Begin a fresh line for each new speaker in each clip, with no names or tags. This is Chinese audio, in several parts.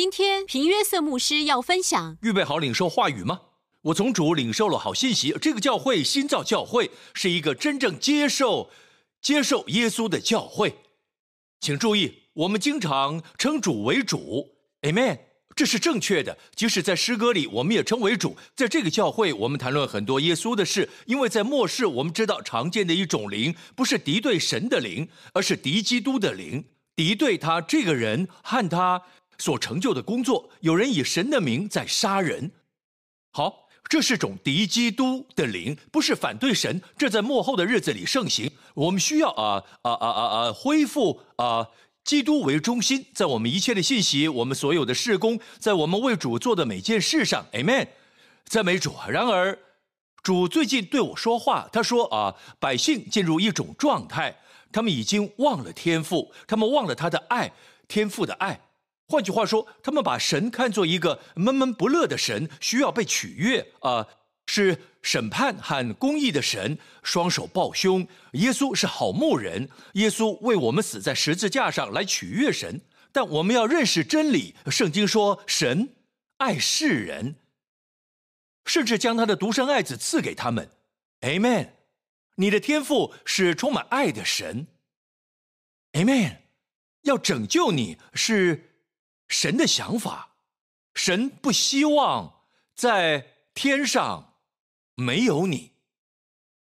今天平约瑟牧师要分享，
预备好领受话语吗？我从主领受了好信息，这个教会新造教会是一个真正接受接受耶稣的教会。请注意，我们经常称主为主，Amen，这是正确的。即使在诗歌里，我们也称为主。在这个教会，我们谈论很多耶稣的事，因为在末世，我们知道常见的一种灵，不是敌对神的灵，而是敌基督的灵，敌对他这个人和他所成就的工作。有人以神的名在杀人。好。这是种敌基督的灵，不是反对神。这在末后的日子里盛行。我们需要啊啊啊啊啊，恢复啊基督为中心，在我们一切的信息，我们所有的事工，在我们为主做的每件事上，Amen。赞美主。然而，主最近对我说话，他说啊，百姓进入一种状态，他们已经忘了天赋，他们忘了他的爱，天赋的爱。换句话说，他们把神看作一个闷闷不乐的神，需要被取悦啊，是审判和公义的神，双手抱胸。耶稣是好牧人，耶稣为我们死在十字架上来取悦神。但我们要认识真理，圣经说神爱世人，甚至将他的独生爱子赐给他们。Amen。你的天赋是充满爱的神。Amen。要拯救你是。神的想法，神不希望在天上没有你。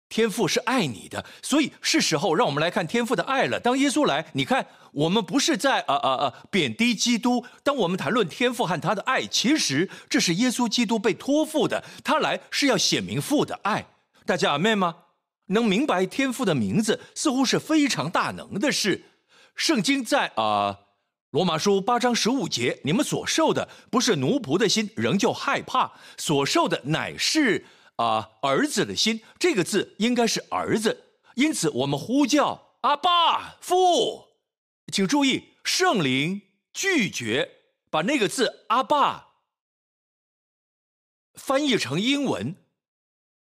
天父是爱你的，所以是时候让我们来看天父的爱了。当耶稣来，你看我们不是在啊啊啊贬低基督。当我们谈论天父和他的爱，其实这是耶稣基督被托付的，他来是要显明父的爱。大家阿妹吗？能明白天父的名字，似乎是非常大能的事。圣经在啊。罗马书八章十五节，你们所受的不是奴仆的心，仍旧害怕；所受的乃是啊儿子的心。这个字应该是儿子，因此我们呼叫阿爸父。请注意，圣灵拒绝把那个字阿爸翻译成英文。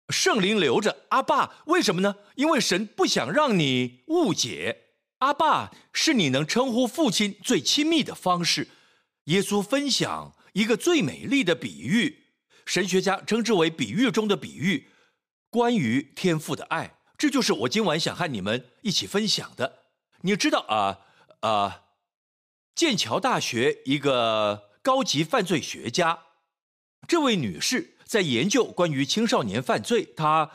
圣灵留着阿爸，为什么呢？因为神不想让你误解。阿爸是你能称呼父亲最亲密的方式。耶稣分享一个最美丽的比喻，神学家称之为比喻中的比喻，关于天父的爱。这就是我今晚想和你们一起分享的。你知道啊啊，剑桥大学一个高级犯罪学家，这位女士在研究关于青少年犯罪，她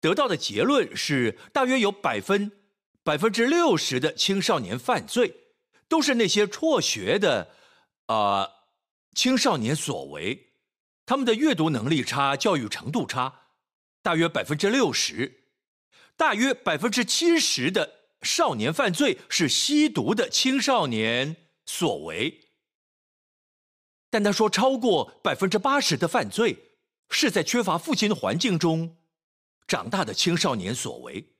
得到的结论是大约有百分。百分之六十的青少年犯罪，都是那些辍学的，啊，青少年所为。他们的阅读能力差，教育程度差，大约百分之六十。大约百分之七十的少年犯罪是吸毒的青少年所为。但他说，超过百分之八十的犯罪是在缺乏父亲的环境中长大的青少年所为。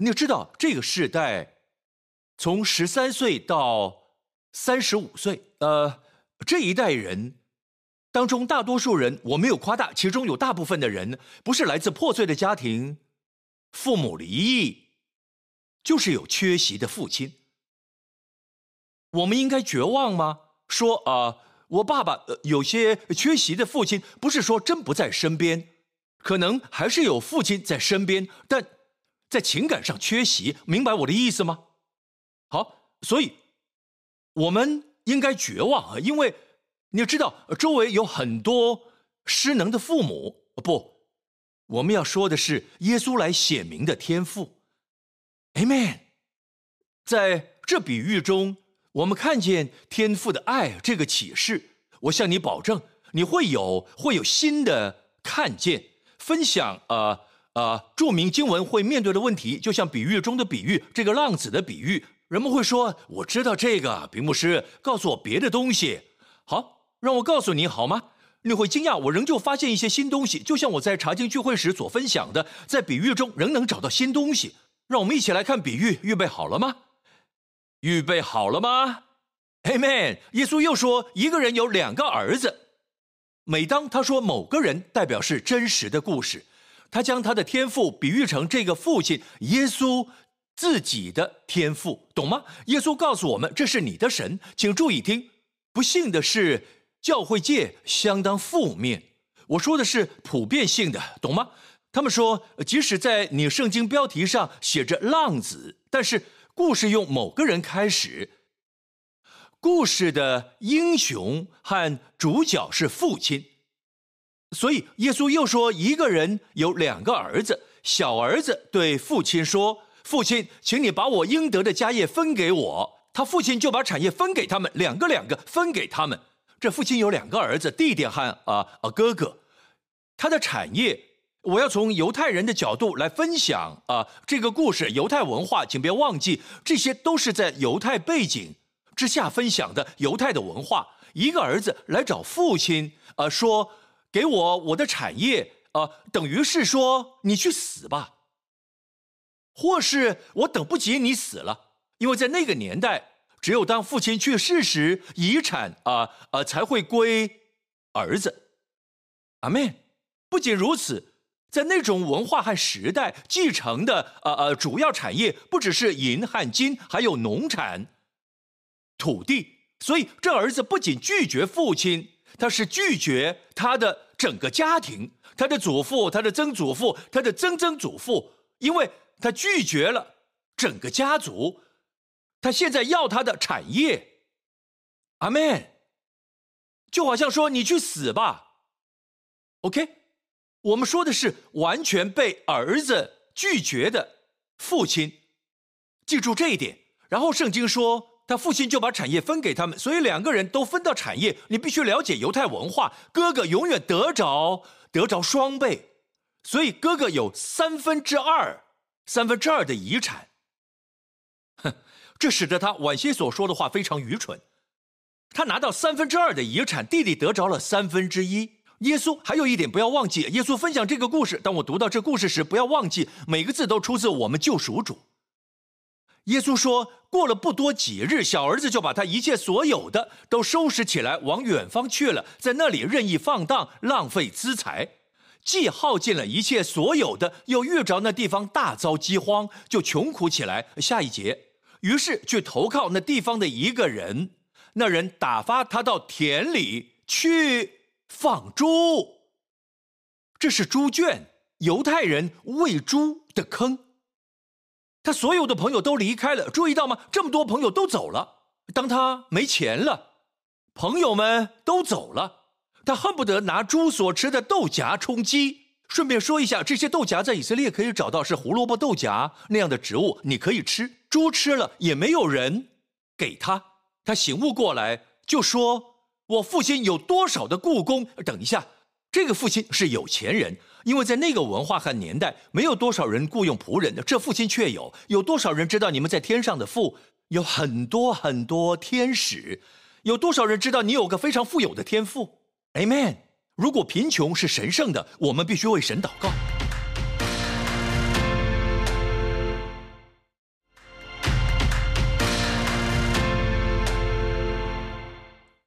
你要知道，这个时代，从十三岁到三十五岁，呃，这一代人当中，大多数人我没有夸大，其中有大部分的人不是来自破碎的家庭，父母离异，就是有缺席的父亲。我们应该绝望吗？说啊，我爸爸有些缺席的父亲，不是说真不在身边，可能还是有父亲在身边，但。在情感上缺席，明白我的意思吗？好，所以我们应该绝望啊，因为你知道，周围有很多失能的父母。不，我们要说的是耶稣来显明的天赋。Amen。在这比喻中，我们看见天赋的爱这个启示。我向你保证，你会有会有新的看见，分享啊。啊，著名经文会面对的问题，就像比喻中的比喻，这个浪子的比喻，人们会说：“我知道这个，比牧师告诉我别的东西。”好，让我告诉你好吗？你会惊讶，我仍旧发现一些新东西，就像我在查经聚会时所分享的，在比喻中仍能找到新东西。让我们一起来看比喻，预备好了吗？预备好了吗？Amen。耶稣又说，一个人有两个儿子，每当他说某个人，代表是真实的故事。他将他的天赋比喻成这个父亲耶稣自己的天赋，懂吗？耶稣告诉我们，这是你的神，请注意听。不幸的是，教会界相当负面。我说的是普遍性的，懂吗？他们说，即使在你圣经标题上写着“浪子”，但是故事用某个人开始，故事的英雄和主角是父亲，所以耶稣又说，一个人有两个儿子，小儿子对父亲说：“父亲，请你把我应得的家业分给我。”他父亲就把产业分给他们，两个两个分给他们。这父亲有两个儿子，弟弟和啊啊哥哥，他的产业。我要从犹太人的角度来分享啊，这个故事，犹太文化，请别忘记，这些都是在犹太背景之下分享的犹太的文化。一个儿子来找父亲，呃，说给我我的产业，啊，等于是说你去死吧，或是我等不及你死了，因为在那个年代，只有当父亲去世时，遗产啊啊才会归儿子。阿门。不仅如此。在那种文化和时代继承的呃呃主要产业不只是银和金，还有农产、土地。所以这儿子不仅拒绝父亲，他是拒绝他的整个家庭，他的祖父、他的曾祖父、他的曾曾祖父，因为他拒绝了整个家族，他现在要他的产业。阿门。就好像说你去死吧，OK。我们说的是完全被儿子拒绝的父亲，记住这一点。然后圣经说，他父亲就把产业分给他们，所以两个人都分到产业。你必须了解犹太文化，哥哥永远得着得着双倍，所以哥哥有三分之二三分之二的遗产。哼，这使得他晚些所说的话非常愚蠢。他拿到三分之二的遗产，弟弟得着了三分之一。耶稣还有一点不要忘记，耶稣分享这个故事。当我读到这故事时，不要忘记每个字都出自我们救赎主。耶稣说过了不多几日，小儿子就把他一切所有的都收拾起来，往远方去了，在那里任意放荡，浪费资财，既耗尽了一切所有的，又遇着那地方大遭饥荒，就穷苦起来。下一节，于是去投靠那地方的一个人，那人打发他到田里去。放猪，这是猪圈，犹太人喂猪的坑。他所有的朋友都离开了，注意到吗？这么多朋友都走了。当他没钱了，朋友们都走了，他恨不得拿猪所吃的豆荚充饥。顺便说一下，这些豆荚在以色列可以找到，是胡萝卜豆荚那样的植物，你可以吃。猪吃了也没有人给他，他醒悟过来就说。我父亲有多少的故宫？等一下，这个父亲是有钱人，因为在那个文化和年代，没有多少人雇佣仆人的。这父亲却有。有多少人知道你们在天上的父有很多很多天使？有多少人知道你有个非常富有的天赋？Amen。如果贫穷是神圣的，我们必须为神祷告。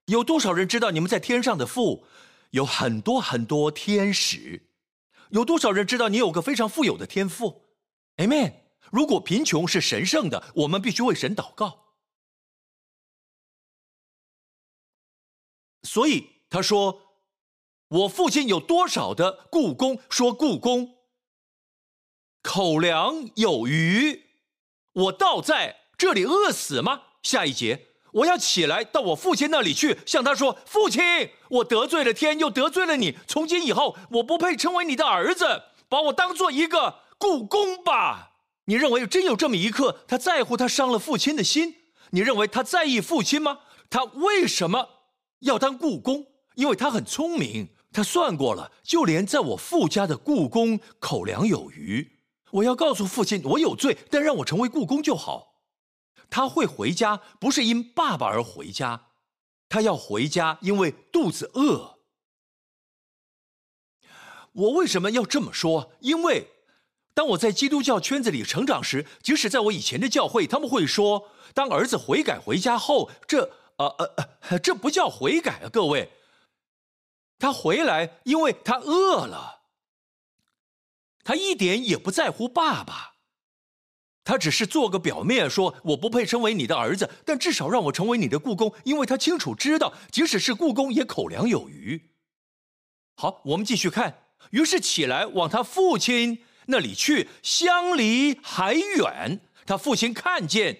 有多少人知道你们在天上的父有很多很多天使？有多少人知道你有个非常富有的天赋？Amen。如果贫穷是神圣的，我们必须为神祷告。所以他说：“我父亲有多少的故宫？说故宫口粮有余，我倒在这里饿死吗？”下一节。我要起来到我父亲那里去，向他说：“父亲，我得罪了天，又得罪了你。从今以后，我不配称为你的儿子，把我当做一个故宫吧。”你认为真有这么一刻，他在乎他伤了父亲的心？你认为他在意父亲吗？他为什么要当故宫？因为他很聪明，他算过了，就连在我父家的故宫口粮有余。我要告诉父亲，我有罪，但让我成为故宫就好。他会回家，不是因爸爸而回家，他要回家，因为肚子饿。我为什么要这么说？因为当我在基督教圈子里成长时，即使在我以前的教会，他们会说，当儿子悔改回家后，这呃呃呃，这不叫悔改啊，各位。他回来，因为他饿了，他一点也不在乎爸爸。他只是做个表面，说我不配称为你的儿子，但至少让我成为你的故宫，因为他清楚知道，即使是故宫也口粮有余。好，我们继续看。于是起来往他父亲那里去，相离还远。他父亲看见，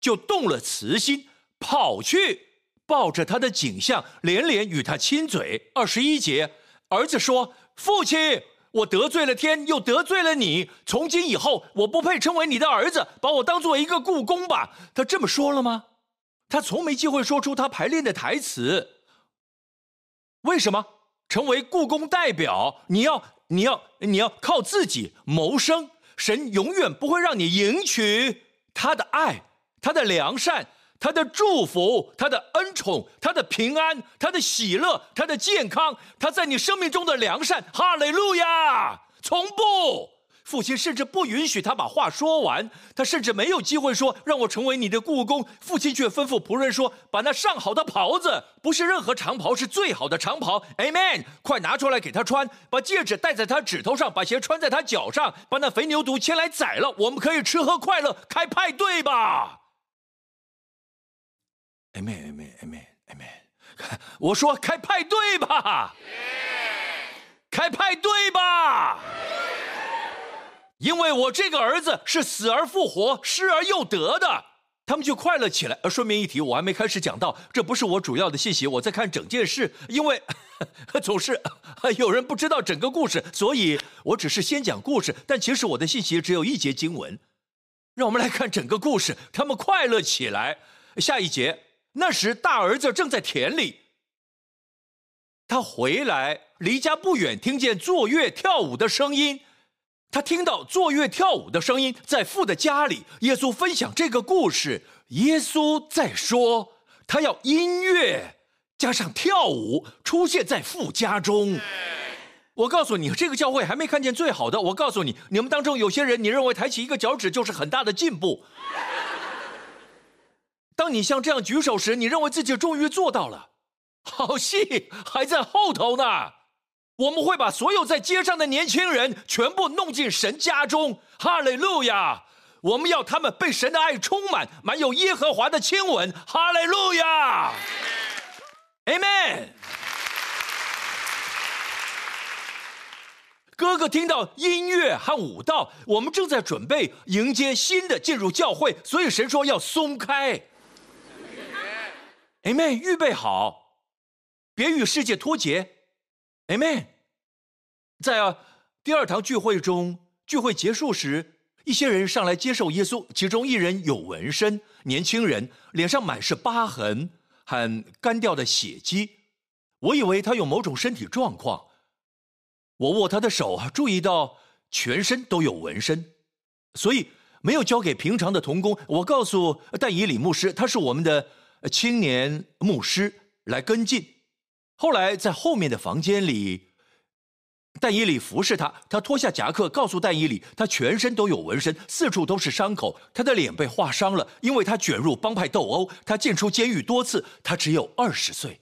就动了慈心，跑去抱着他的景象，连连与他亲嘴。二十一节，儿子说：“父亲。”我得罪了天，又得罪了你。从今以后，我不配称为你的儿子，把我当做一个故宫吧。他这么说了吗？他从没机会说出他排练的台词。为什么？成为故宫代表，你要，你要，你要靠自己谋生。神永远不会让你赢取他的爱，他的良善。他的祝福，他的恩宠，他的平安，他的喜乐，他的健康，他在你生命中的良善，哈利路亚！从不，父亲甚至不允许他把话说完，他甚至没有机会说让我成为你的故宫。父亲却吩咐仆人说：“把那上好的袍子，不是任何长袍，是最好的长袍，Amen！快拿出来给他穿，把戒指戴在他指头上，把鞋穿在他脚上，把那肥牛犊牵来宰了，我们可以吃喝快乐，开派对吧。” Amen, Amen, Amen, Amen。我说开派对吧，开派对吧，因为我这个儿子是死而复活、失而又得的，他们就快乐起来。呃，顺便一提，我还没开始讲到，这不是我主要的信息，我在看整件事，因为 总是有人不知道整个故事，所以我只是先讲故事。但其实我的信息只有一节经文，让我们来看整个故事。他们快乐起来，下一节。那时，大儿子正在田里。他回来，离家不远，听见坐月跳舞的声音。他听到坐月跳舞的声音，在父的家里。耶稣分享这个故事。耶稣在说，他要音乐加上跳舞出现在父家中。我告诉你，这个教会还没看见最好的。我告诉你，你们当中有些人，你认为抬起一个脚趾就是很大的进步。当你像这样举手时，你认为自己终于做到了。好戏还在后头呢。我们会把所有在街上的年轻人全部弄进神家中。哈利路亚！我们要他们被神的爱充满，满有耶和华的亲吻。哈利路亚！Amen。哥哥听到音乐和舞蹈，我们正在准备迎接新的进入教会，所以神说要松开。Amen，预备好，别与世界脱节。Amen，在第二堂聚会中，聚会结束时，一些人上来接受耶稣，其中一人有纹身，年轻人，脸上满是疤痕和干掉的血迹。我以为他有某种身体状况。我握他的手，注意到全身都有纹身，所以没有交给平常的童工。我告诉但以理牧师，他是我们的。青年牧师来跟进，后来在后面的房间里，但伊里服侍他。他脱下夹克，告诉但伊里，他全身都有纹身，四处都是伤口，他的脸被划伤了，因为他卷入帮派斗殴，他进出监狱多次。他只有二十岁。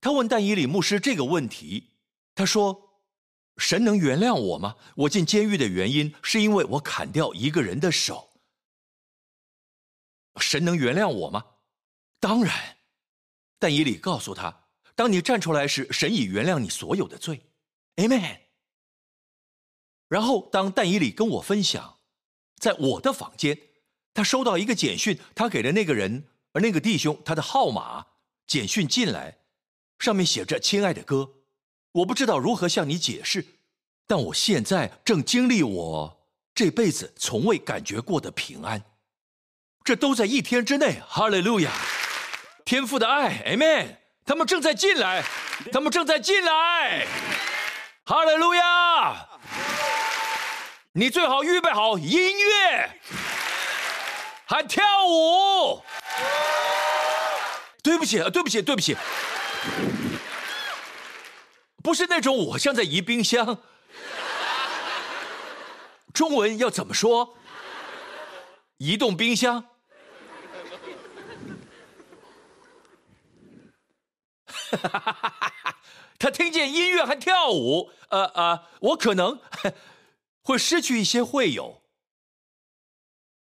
他问但伊里牧师这个问题，他说：“神能原谅我吗？我进监狱的原因是因为我砍掉一个人的手。”神能原谅我吗？当然，但以理告诉他：当你站出来时，神已原谅你所有的罪。Amen。然后，当但以理跟我分享，在我的房间，他收到一个简讯，他给了那个人，而那个弟兄他的号码。简讯进来，上面写着：“亲爱的哥，我不知道如何向你解释，但我现在正经历我这辈子从未感觉过的平安。”这都在一天之内，哈利路亚！天父的爱，Amen！他们正在进来，他们正在进来，哈利路亚！你最好预备好音乐，还跳舞。对不起，对不起，对不起，不是那种我像在移冰箱。中文要怎么说？移动冰箱。哈 他听见音乐和跳舞，呃呃，我可能 会失去一些会友，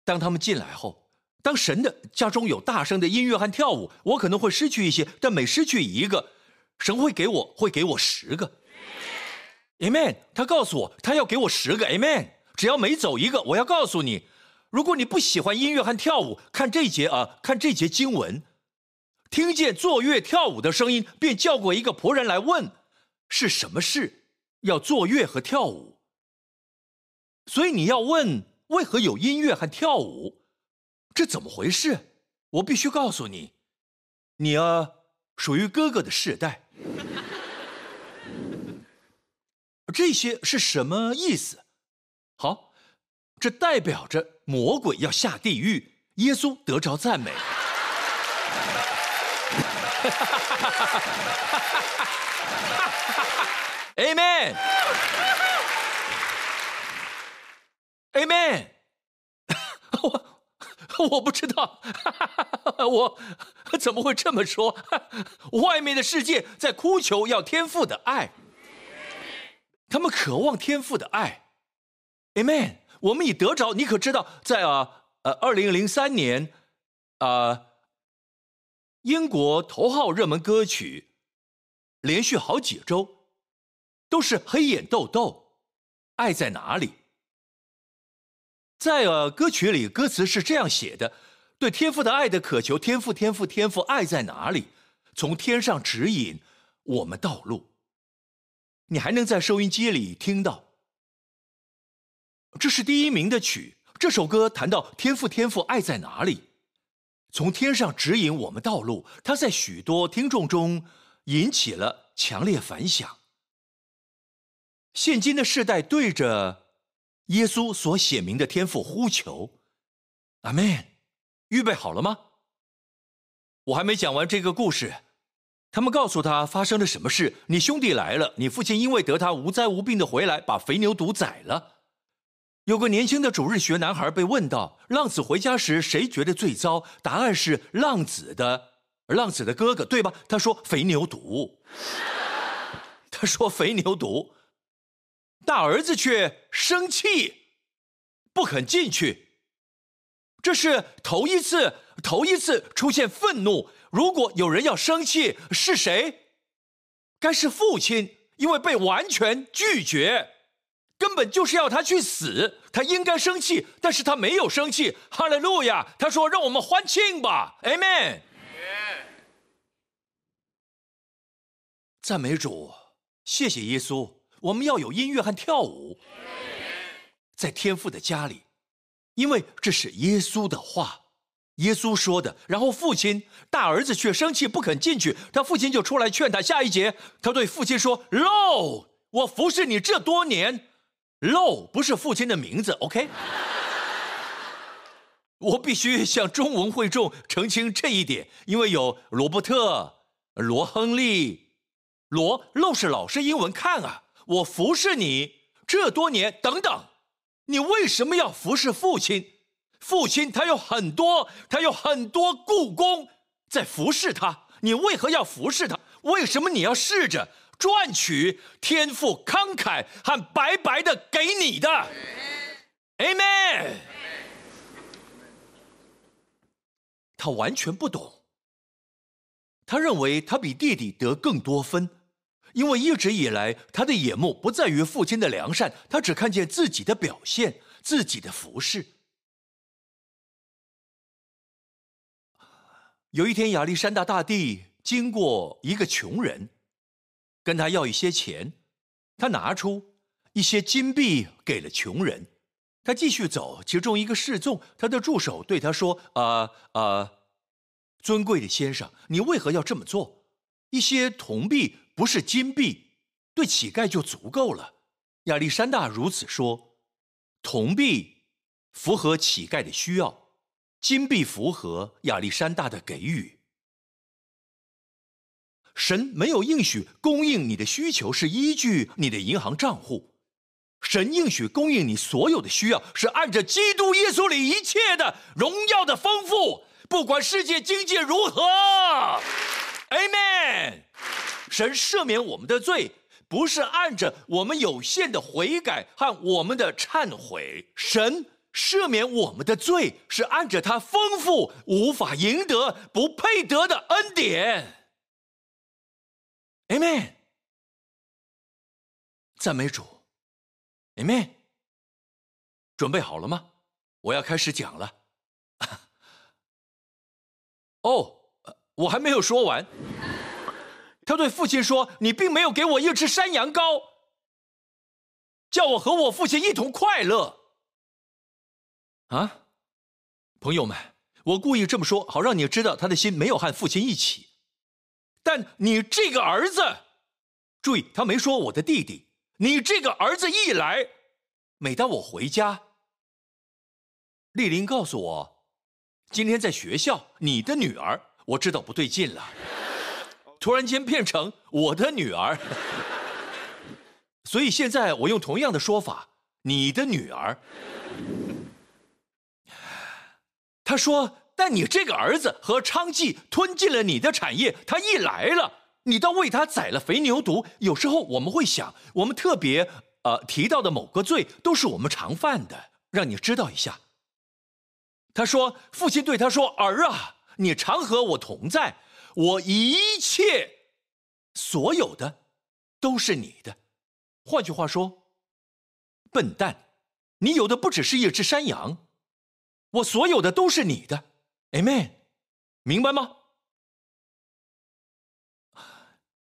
当他们进来后，当神的家中有大声的音乐和跳舞，我可能会失去一些，但每失去一个，神会给我会给我十个。Amen。他告诉我，他要给我十个。Amen。只要每走一个，我要告诉你，如果你不喜欢音乐和跳舞，看这节啊，看这节经文，听见坐乐跳舞的声音，便叫过一个仆人来问，是什么事要坐乐和跳舞？所以你要问为何有音乐和跳舞，这怎么回事？我必须告诉你，你啊，属于哥哥的世代。这些是什么意思？好，这代表着魔鬼要下地狱，耶稣得着赞美。Amen。Amen。我我不知道，我怎么会这么说？外面的世界在哭求要天赋的爱。他们渴望天赋的爱，Amen。我们已得着，你可知道，在啊呃二零零三年，啊英国头号热门歌曲，连续好几周都是黑眼豆豆，爱在哪里？在呃歌曲里，歌词是这样写的：对天赋的爱的渴求，天赋天赋天赋，爱在哪里？从天上指引我们道路。你还能在收音机里听到，这是第一名的曲。这首歌谈到天赋，天赋爱在哪里？从天上指引我们道路。它在许多听众中引起了强烈反响。现今的世代对着耶稣所写明的天赋呼求，阿门。预备好了吗？我还没讲完这个故事。他们告诉他发生了什么事？你兄弟来了，你父亲因为得他无灾无病的回来，把肥牛犊宰了。有个年轻的主日学男孩被问到：浪子回家时谁觉得最糟？答案是浪子的，浪子的哥哥，对吧？他说肥牛犊。他说肥牛犊。大儿子却生气，不肯进去。这是头一次，头一次出现愤怒。如果有人要生气，是谁？该是父亲，因为被完全拒绝，根本就是要他去死。他应该生气，但是他没有生气。哈利路亚！他说：“让我们欢庆吧，Amen。”赞美主，谢谢耶稣。我们要有音乐和跳舞，在天父的家里，因为这是耶稣的话。耶稣说的，然后父亲大儿子却生气不肯进去，他父亲就出来劝他。下一节，他对父亲说：“No，我服侍你这多年，Lo 不是父亲的名字，OK？我必须向中文会众澄清这一点，因为有罗伯特、罗亨利、罗，Lo 是老师英文看啊，我服侍你这多年，等等，你为什么要服侍父亲？”父亲他有很多，他有很多故宫在服侍他。你为何要服侍他？为什么你要试着赚取天赋慷慨和白白的给你的？Amen。他完全不懂。他认为他比弟弟得更多分，因为一直以来他的眼目不在于父亲的良善，他只看见自己的表现，自己的服饰。有一天，亚历山大大帝经过一个穷人，跟他要一些钱，他拿出一些金币给了穷人。他继续走，其中一个侍从，他的助手对他说：“啊啊，尊贵的先生，你为何要这么做？一些铜币不是金币，对乞丐就足够了。”亚历山大如此说：“铜币符合乞丐的需要。”金币符合亚历山大的给予。神没有应许供应你的需求是依据你的银行账户，神应许供应你所有的需要是按着基督耶稣里一切的荣耀的丰富，不管世界经济如何。Amen。神赦免我们的罪，不是按着我们有限的悔改和我们的忏悔，神。赦免我们的罪，是按着他丰富、无法赢得、不配得的恩典。Amen。赞美主，Amen。准备好了吗？我要开始讲了。哦，我还没有说完。他对父亲说：“你并没有给我一只山羊羔，叫我和我父亲一同快乐。”啊，朋友们，我故意这么说，好让你知道他的心没有和父亲一起。但你这个儿子，注意，他没说我的弟弟。你这个儿子一来，每当我回家，丽玲告诉我，今天在学校，你的女儿，我知道不对劲了。突然间变成我的女儿，所以现在我用同样的说法，你的女儿。他说：“但你这个儿子和娼妓吞进了你的产业，他一来了，你倒为他宰了肥牛犊。有时候我们会想，我们特别呃提到的某个罪，都是我们常犯的，让你知道一下。”他说：“父亲对他说，儿啊，你常和我同在，我一切所有的都是你的。换句话说，笨蛋，你有的不只是一只山羊。”我所有的都是你的，Amen，明白吗？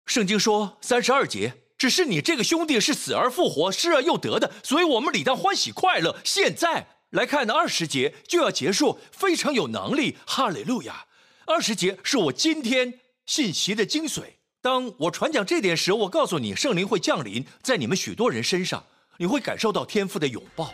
圣经说三十二节，只是你这个兄弟是死而复活，失而又得的，所以我们理当欢喜快乐。现在来看二十节就要结束，非常有能力，哈利路亚！二十节是我今天信息的精髓。当我传讲这点时，我告诉你，圣灵会降临在你们许多人身上，你会感受到天赋的拥抱。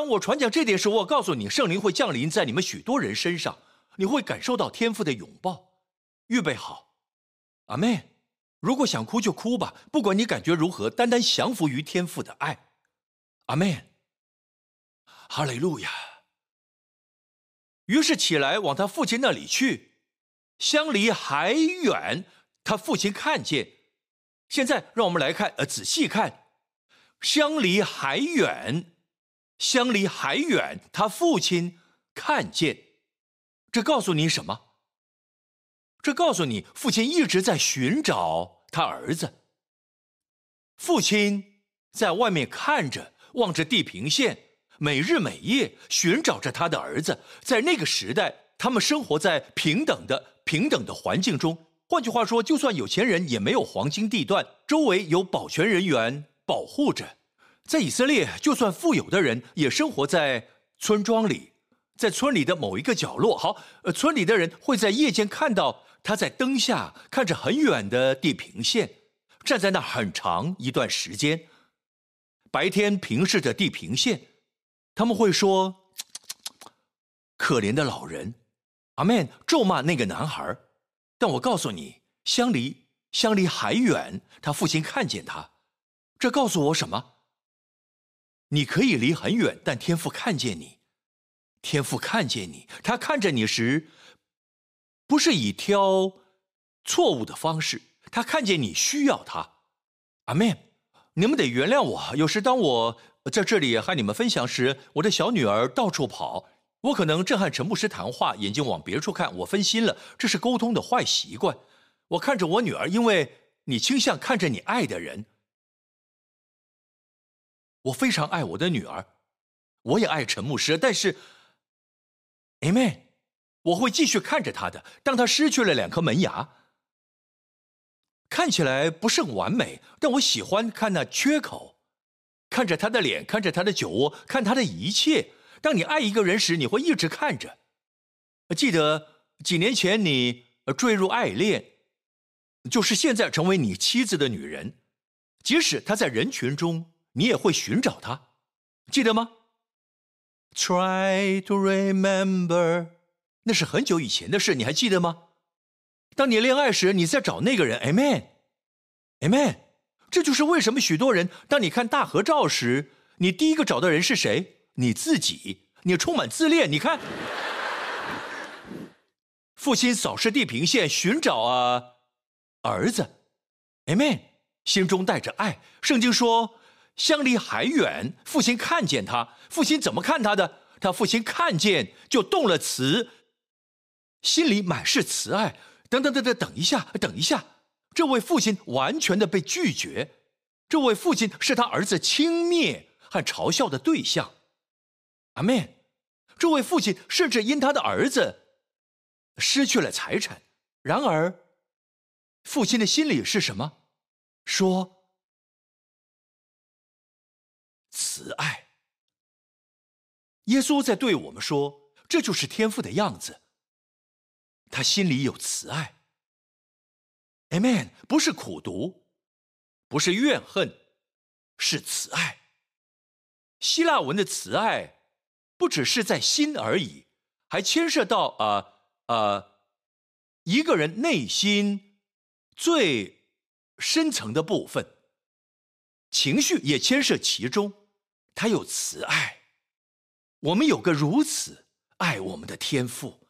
当我传讲这点时，我告诉你，圣灵会降临在你们许多人身上，你会感受到天父的拥抱。预备好，阿妹，如果想哭就哭吧，不管你感觉如何，单单降服于天父的爱。阿妹，哈利路亚。于是起来往他父亲那里去，相离还远，他父亲看见。现在让我们来看，呃，仔细看，相离还远。相离还远，他父亲看见，这告诉你什么？这告诉你，父亲一直在寻找他儿子。父亲在外面看着，望着地平线，每日每夜寻找着他的儿子。在那个时代，他们生活在平等的平等的环境中。换句话说，就算有钱人，也没有黄金地段，周围有保全人员保护着。在以色列，就算富有的人也生活在村庄里，在村里的某一个角落。好，村里的人会在夜间看到他在灯下看着很远的地平线，站在那很长一段时间。白天平视着地平线，他们会说：“可怜的老人。”阿门，咒骂那个男孩。但我告诉你，相离相离还远，他父亲看见他，这告诉我什么？你可以离很远，但天父看见你，天父看见你，他看着你时，不是以挑错误的方式，他看见你需要他。阿门。你们得原谅我，有时当我在这里和你们分享时，我的小女儿到处跑，我可能正和陈牧师谈话，眼睛往别处看，我分心了，这是沟通的坏习惯。我看着我女儿，因为你倾向看着你爱的人。我非常爱我的女儿，我也爱陈牧师，但是，Amen，我会继续看着他的。当他失去了两颗门牙，看起来不甚完美，但我喜欢看那缺口，看着他的脸，看着他的酒窝，看他的一切。当你爱一个人时，你会一直看着。记得几年前你坠入爱恋，就是现在成为你妻子的女人，即使她在人群中。你也会寻找他，记得吗？Try to remember，那是很久以前的事，你还记得吗？当你恋爱时，你在找那个人，Amen，Amen。这就是为什么许多人，当你看大合照时，你第一个找的人是谁？你自己，你充满自恋。你看，父亲扫视地平线，寻找啊儿子，Amen。心中带着爱。圣经说，相离还远，父亲看见他，父亲怎么看他的？他父亲看见就动了慈，心里满是慈爱。等等等等，等一下，等一下，这位父亲完全的被拒绝。这位父亲是他儿子轻蔑和嘲笑的对象。阿门。这位父亲甚至因他的儿子失去了财产。然而，父亲的心里是什么？说慈爱。耶稣在对我们说：“这就是天父的样子。他心里有慈爱。”Amen。不是苦读，不是怨恨，是慈爱。希腊文的慈爱，不只是在心而已，还牵涉到啊啊一个人内心最深层的部分，情绪也牵涉其中。他有慈爱。我们有个如此爱我们的天赋，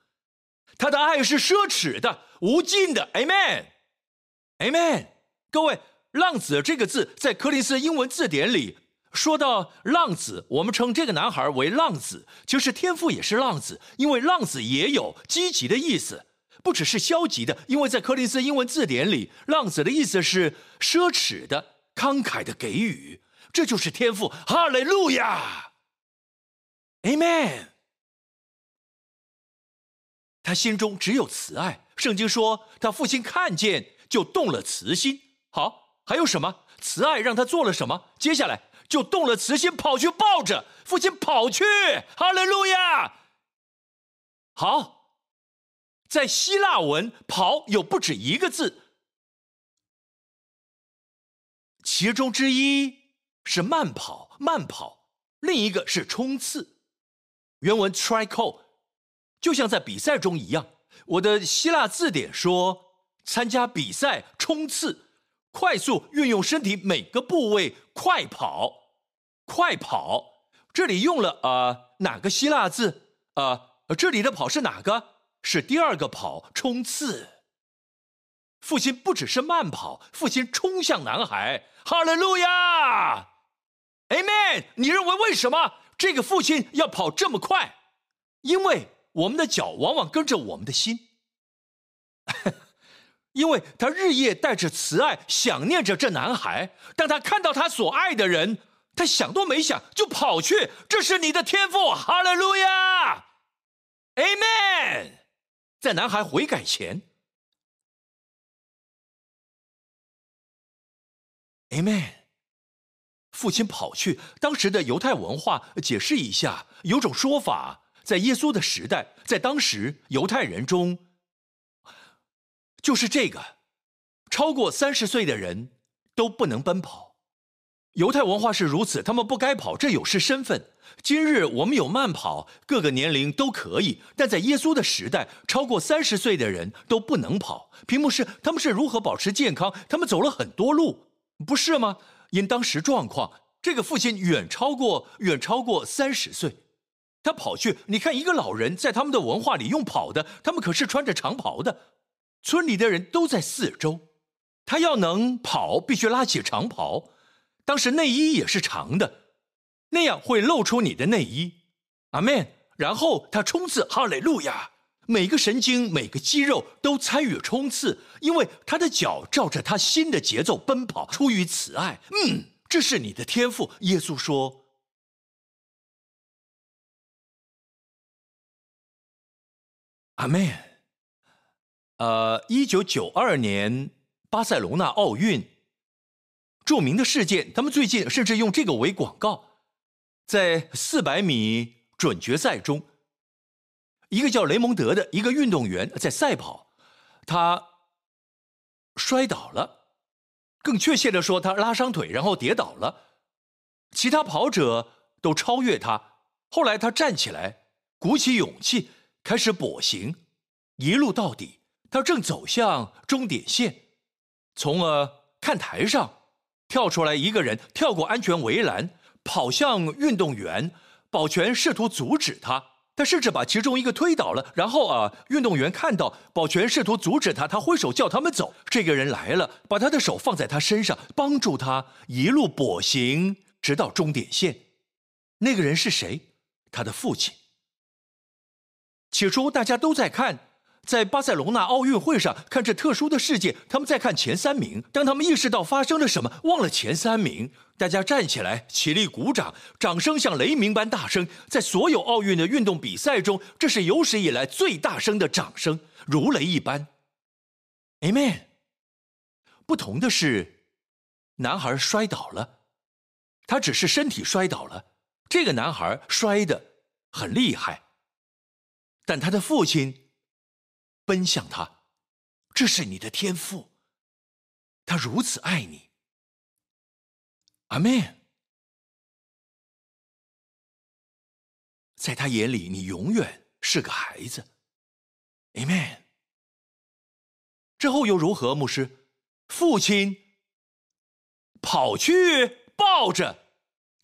他的爱是奢侈的、无尽的。Amen，Amen。各位，“浪子”这个字在柯林斯英文字典里说到“浪子”，我们称这个男孩为浪子。其实天赋也是浪子，因为浪子也有积极的意思，不只是消极的。因为在柯林斯英文字典里，“浪子”的意思是奢侈的、慷慨的给予，这就是天赋。哈利路亚。Amen。他心中只有慈爱。圣经说，他父亲看见就动了慈心。好，还有什么？慈爱让他做了什么？接下来就动了慈心，跑去抱着父亲跑去。哈利路亚。好，在希腊文“跑”有不止一个字，其中之一是慢跑，慢跑；另一个是冲刺。原文 trico，就像在比赛中一样。我的希腊字典说，参加比赛冲刺，快速运用身体每个部位快跑，快跑。这里用了啊哪个希腊字啊？这里的跑是哪个？是第二个跑，冲刺。父亲不只是慢跑，父亲冲向男孩。哈利路亚，Amen。你认为为什么？这个父亲要跑这么快，因为我们的脚往往跟着我们的心，因为他日夜带着慈爱想念着这男孩。当他看到他所爱的人，他想都没想就跑去。这是你的天赋，哈利路亚，Amen。在男孩悔改前，Amen。父亲跑去，当时的犹太文化解释一下，有种说法，在耶稣的时代，在当时犹太人中，就是这个，超过三十岁的人都不能奔跑。犹太文化是如此，他们不该跑，这有失身份。今日我们有慢跑，各个年龄都可以，但在耶稣的时代，超过三十岁的人都不能跑。屏幕是他们是如何保持健康？他们走了很多路，不是吗？因当时状况，这个父亲远超过远超过三十岁，他跑去。你看，一个老人在他们的文化里用跑的，他们可是穿着长袍的。村里的人都在四周，他要能跑，必须拉起长袍。当时内衣也是长的，那样会露出你的内衣。阿门。然后他冲刺，哈利路亚。每个神经、每个肌肉都参与冲刺，因为他的脚照着他心的节奏奔跑，出于慈爱。嗯，这是你的天赋。耶稣说：“阿门。”呃，一九九二年巴塞隆纳奥运著名的事件，他们最近甚至用这个为广告，在四百米准决赛中。一个叫雷蒙德的一个运动员在赛跑，他摔倒了，更确切的说，他拉伤腿，然后跌倒了。其他跑者都超越他，后来他站起来，鼓起勇气，开始跛行，一路到底。他正走向终点线，从呃看台上跳出来一个人，跳过安全围栏，跑向运动员，保全试图阻止他。他甚至把其中一个推倒了。然后啊，运动员看到保全试图阻止他，他挥手叫他们走。这个人来了，把他的手放在他身上，帮助他一路跛行，直到终点线。那个人是谁？他的父亲。起初大家都在看，在巴塞隆纳奥运会上看这特殊的世界，他们在看前三名。当他们意识到发生了什么，忘了前三名，大家站起来起立鼓掌，掌声像雷鸣般大声。在所有奥运的运动比赛中，这是有史以来最大声的掌声，如雷一般。Amen。不同的是，男孩摔倒了，他只是身体摔倒了。这个男孩摔得很厉害。但他的父亲奔向他，这是你的天赋。他如此爱你，阿门。在他眼里，你永远是个孩子，Amen。之后又如何？牧师，父亲跑去抱着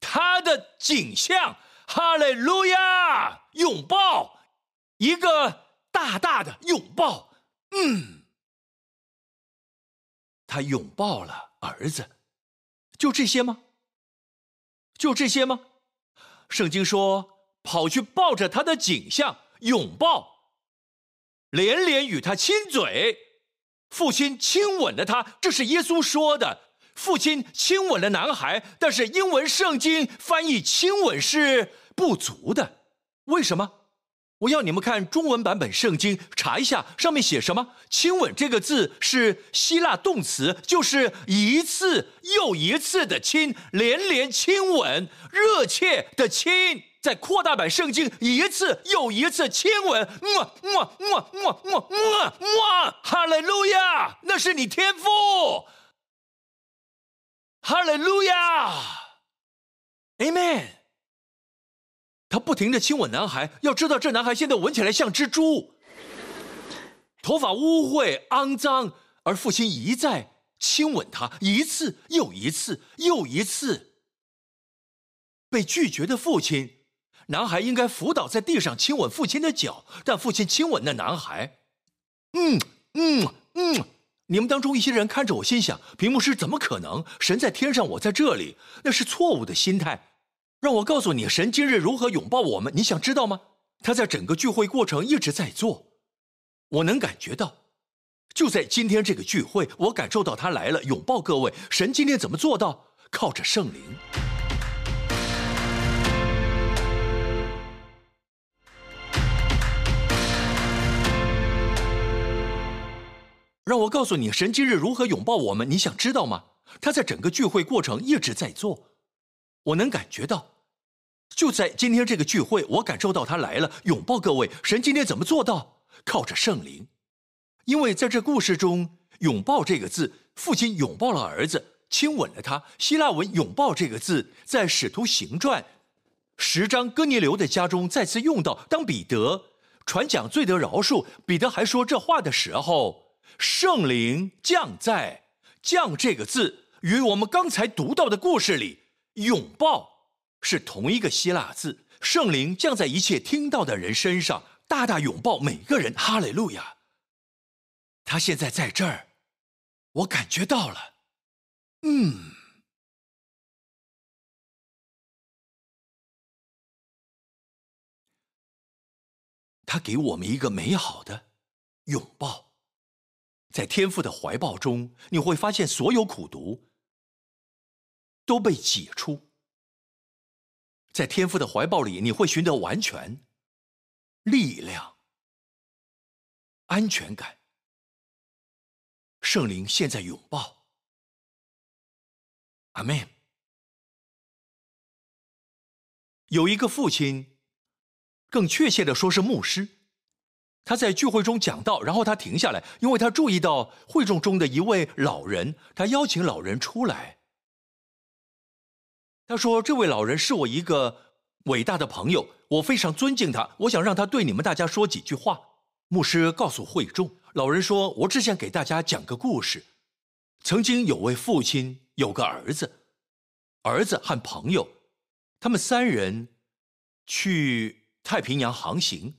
他的景象，哈利路亚，拥抱。一个大大的拥抱，嗯，他拥抱了儿子，就这些吗？就这些吗？圣经说，跑去抱着他的景象，拥抱，连连与他亲嘴，父亲亲吻了他，这是耶稣说的。父亲亲吻了男孩，但是英文圣经翻译亲吻是不足的，为什么？我要你们看中文版本圣经，查一下上面写什么。亲吻这个字是希腊动词，就是一次又一次的亲，连连亲吻，热切的亲。在扩大版圣经，一次又一次亲吻，么么么么么么么，哈利路亚，那是你天赋。哈利路亚，Amen。他不停的亲吻男孩，要知道这男孩现在闻起来像蜘蛛，头发污秽肮脏，而父亲一再亲吻他，一次又一次又一次。被拒绝的父亲，男孩应该伏倒在地上亲吻父亲的脚，但父亲亲吻那男孩，嗯嗯嗯。你们当中一些人看着我，心想：屏幕是怎么可能？神在天上，我在这里，那是错误的心态。让我告诉你，神今日如何拥抱我们？你想知道吗？他在整个聚会过程一直在做，我能感觉到。就在今天这个聚会，我感受到他来了，拥抱各位。神今天怎么做到？靠着圣灵。让我告诉你，神今日如何拥抱我们？你想知道吗？他在整个聚会过程一直在做。我能感觉到，就在今天这个聚会，我感受到他来了，拥抱各位。神今天怎么做到？靠着圣灵，因为在这故事中，“拥抱”这个字，父亲拥抱了儿子，亲吻了他。希腊文“拥抱”这个字，在《使徒行传》十章哥尼流的家中再次用到。当彼得传讲罪得饶恕，彼得还说这话的时候，圣灵降在“降”这个字，与我们刚才读到的故事里。拥抱是同一个希腊字，圣灵降在一切听到的人身上，大大拥抱每个人。哈利路亚！他现在在这儿，我感觉到了。嗯，他给我们一个美好的拥抱，在天父的怀抱中，你会发现所有苦毒。都被解除，在天父的怀抱里，你会寻得完全力量、安全感。圣灵现在拥抱，阿门。有一个父亲，更确切的说是牧师，他在聚会中讲道，然后他停下来，因为他注意到会众中的一位老人，他邀请老人出来。他说：“这位老人是我一个伟大的朋友，我非常尊敬他。我想让他对你们大家说几句话。”牧师告诉会众，老人说：“我只想给大家讲个故事。曾经有位父亲有个儿子，儿子和朋友，他们三人去太平洋航行，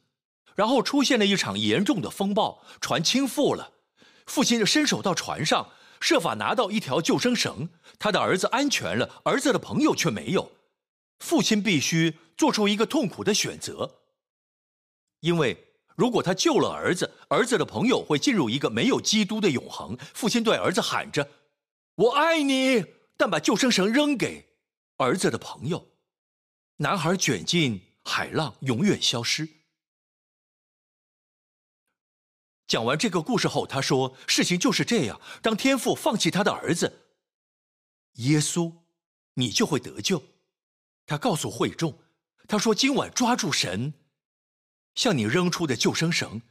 然后出现了一场严重的风暴，船倾覆了。父亲就伸手到船上，设法拿到一条救生绳，他的儿子安全了，儿子的朋友却没有。父亲必须做出一个痛苦的选择，因为。如果他救了儿子，儿子的朋友会进入一个没有基督的永恒。父亲对儿子喊着：“我爱你。”但把救生绳扔给儿子的朋友，男孩卷进海浪，永远消失。讲完这个故事后，他说：“事情就是这样。当天父放弃他的儿子，耶稣，你就会得救。”他告诉会众：“他说今晚抓住神。”向你扔出的救生绳，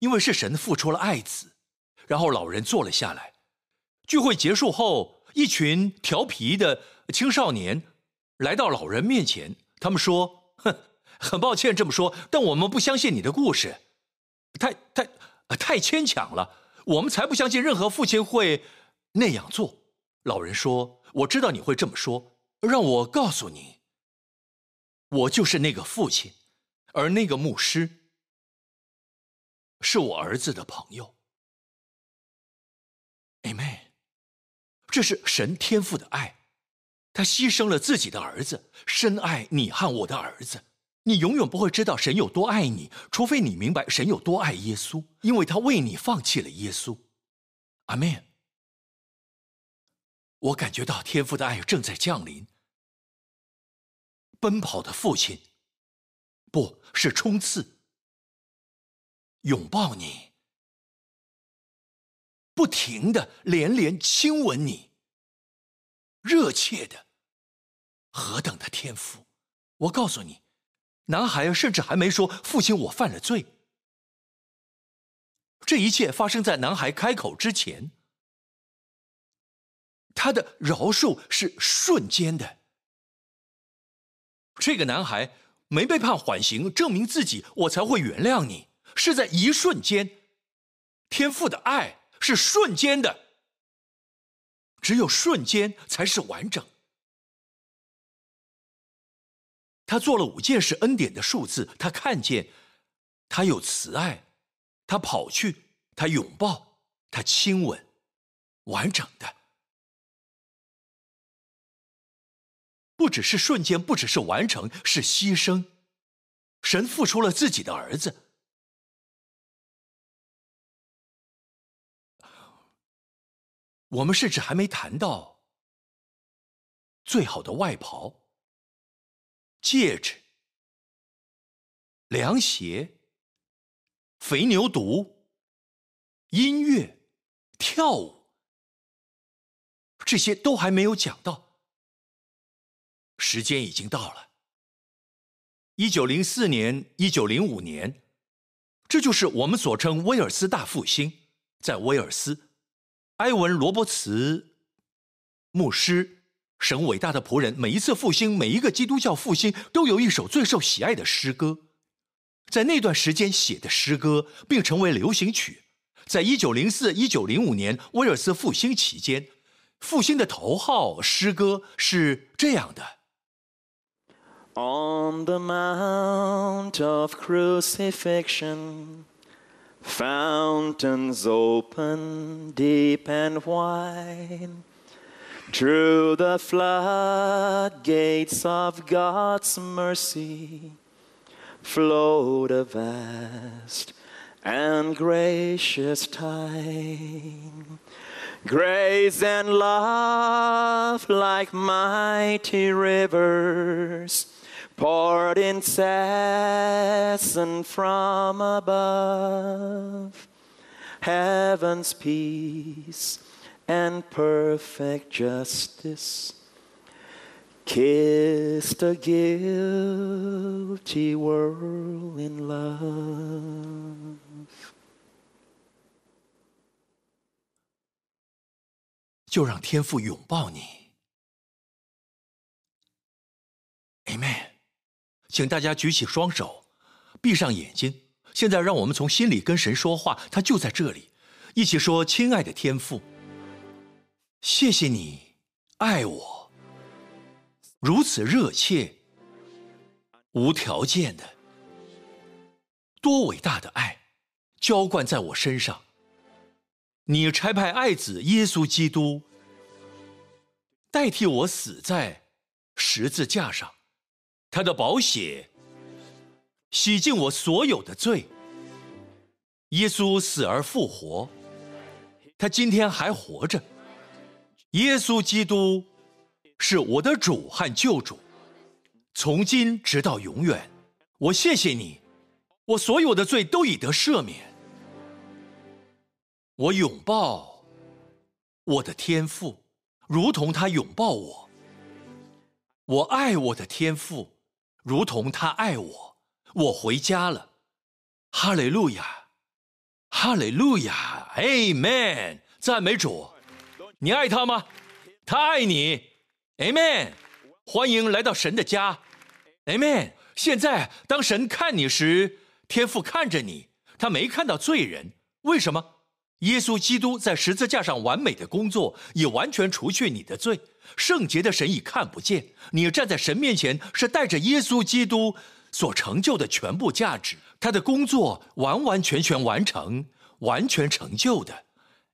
因为是神付出了爱子。然后老人坐了下来。聚会结束后，一群调皮的青少年来到老人面前。他们说：“哼，很抱歉这么说，但我们不相信你的故事，太太啊太牵强了。我们才不相信任何父亲会那样做。”老人说：“我知道你会这么说，让我告诉你，我就是那个父亲。”而那个牧师是我儿子的朋友，Amen。这是神天赋的爱，他牺牲了自己的儿子，深爱你和我的儿子。你永远不会知道神有多爱你，除非你明白神有多爱耶稣，因为他为你放弃了耶稣。阿门。我感觉到天父的爱正在降临，奔跑的父亲。不是冲刺，拥抱你，不停的连连亲吻你，热切的，何等的天赋！我告诉你，男孩甚至还没说“父亲，我犯了罪”。这一切发生在男孩开口之前，他的饶恕是瞬间的。这个男孩。没被判缓刑，证明自己，我才会原谅你。是在一瞬间，天赋的爱是瞬间的，只有瞬间才是完整。他做了五件事，恩典的数字。他看见，他有慈爱，他跑去，他拥抱，他亲吻，完整的。不只是瞬间，不只是完成，是牺牲。神付出了自己的儿子。我们甚至还没谈到最好的外袍、戒指、凉鞋、肥牛犊、音乐、跳舞，这些都还没有讲到。时间已经到了。一九零四年、一九零五年，这就是我们所称威尔斯大复兴。在威尔斯，埃文·罗伯茨牧师，神伟大的仆人，每一次复兴，每一个基督教复兴，都有一首最受喜爱的诗歌，在那段时间写的诗歌，并成为流行曲。在一九零四、一九零五年威尔斯复兴期间，复兴的头号诗歌是这样的。
On the Mount of Crucifixion, fountains open deep and wide. Through the floodgates of God's mercy flowed a vast and gracious tide. Grace and love like mighty rivers poured incessant from above. Heaven's peace and perfect justice kissed the guilty world in love.
就让天父拥抱你，Amen。请大家举起双手，闭上眼睛。现在，让我们从心里跟神说话，他就在这里。一起说：“亲爱的天父，谢谢你爱我如此热切、无条件的多伟大的爱，浇灌在我身上。你差派爱子耶稣基督代替我死在十字架上，他的宝血洗净我所有的罪。耶稣死而复活，他今天还活着。耶稣基督是我的主和救主，从今直到永远。我谢谢你，我所有的罪都已得赦免。我拥抱我的天父，如同他拥抱我。我爱我的天父，如同他爱我。我回家了，哈利路亚，哈利路亚，Amen！赞美主。你爱他吗？他爱你，Amen！欢迎来到神的家，Amen！现在当神看你时，天父看着你，他没看到罪人，为什么？耶稣基督在十字架上完美的工作，已完全除去你的罪。圣洁的神已看不见你站在神面前，是带着耶稣基督所成就的全部价值。他的工作完完全全完成，完全成就的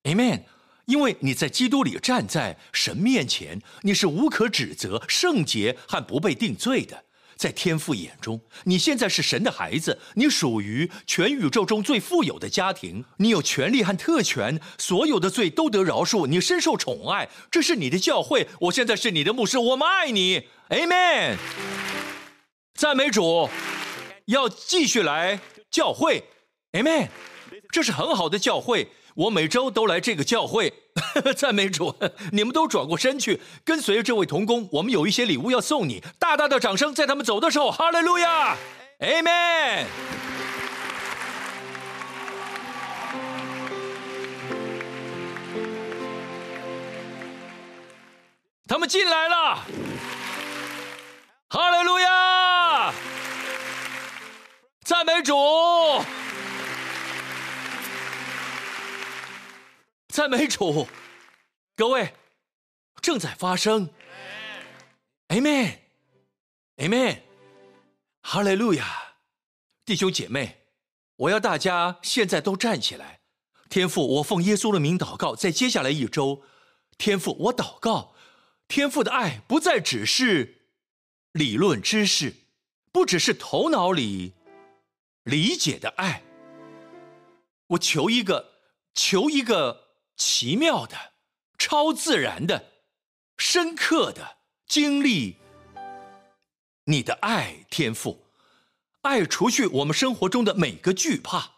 ，Amen。因为你在基督里站在神面前，你是无可指责、圣洁和不被定罪的。在天父眼中，你现在是神的孩子，你属于全宇宙中最富有的家庭，你有权利和特权，所有的罪都得饶恕，你深受宠爱。这是你的教会，我现在是你的牧师，我们爱你，Amen。赞美主，要继续来教会，Amen。这是很好的教会。我每周都来这个教会，赞美主！你们都转过身去，跟随这位童工。我们有一些礼物要送你，大大的掌声，在他们走的时候，哈利路亚，Amen。他们进来了，哈利路亚，赞美主。赞美主，各位，正在发生，Amen，Amen，哈利路亚，弟兄姐妹，我要大家现在都站起来。天父，我奉耶稣的名祷告，在接下来一周，天父，我祷告，天父的爱不再只是理论知识，不只是头脑里理解的爱，我求一个，求一个。奇妙的、超自然的、深刻的经历，你的爱天赋，爱除去我们生活中的每个惧怕。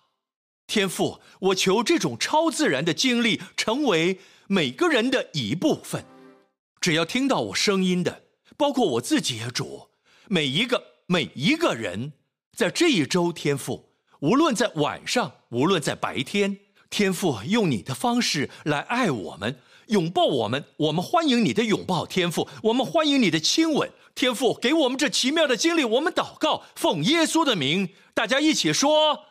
天赋，我求这种超自然的经历成为每个人的一部分。只要听到我声音的，包括我自己也主，每一个每一个人，在这一周天赋，无论在晚上，无论在白天。天父用你的方式来爱我们，拥抱我们。我们欢迎你的拥抱，天父。我们欢迎你的亲吻，天父。给我们这奇妙的经历。我们祷告，奉耶稣的名，大家一起说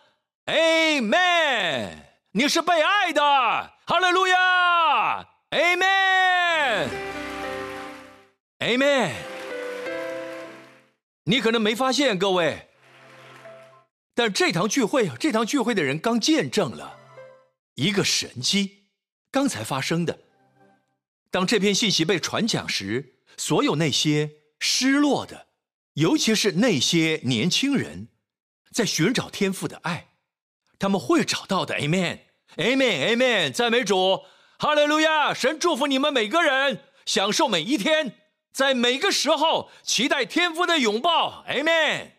：Amen。你是被爱的，哈利路亚，Amen。Amen。你可能没发现，各位，但这堂聚会，这堂聚会的人刚见证了。一个神迹，刚才发生的。当这篇信息被传讲时，所有那些失落的，尤其是那些年轻人，在寻找天赋的爱，他们会找到的。Amen，Amen，Amen，赞美主，哈利路亚！神祝福你们每个人，享受每一天，在每个时候期待天赋的拥抱。Amen。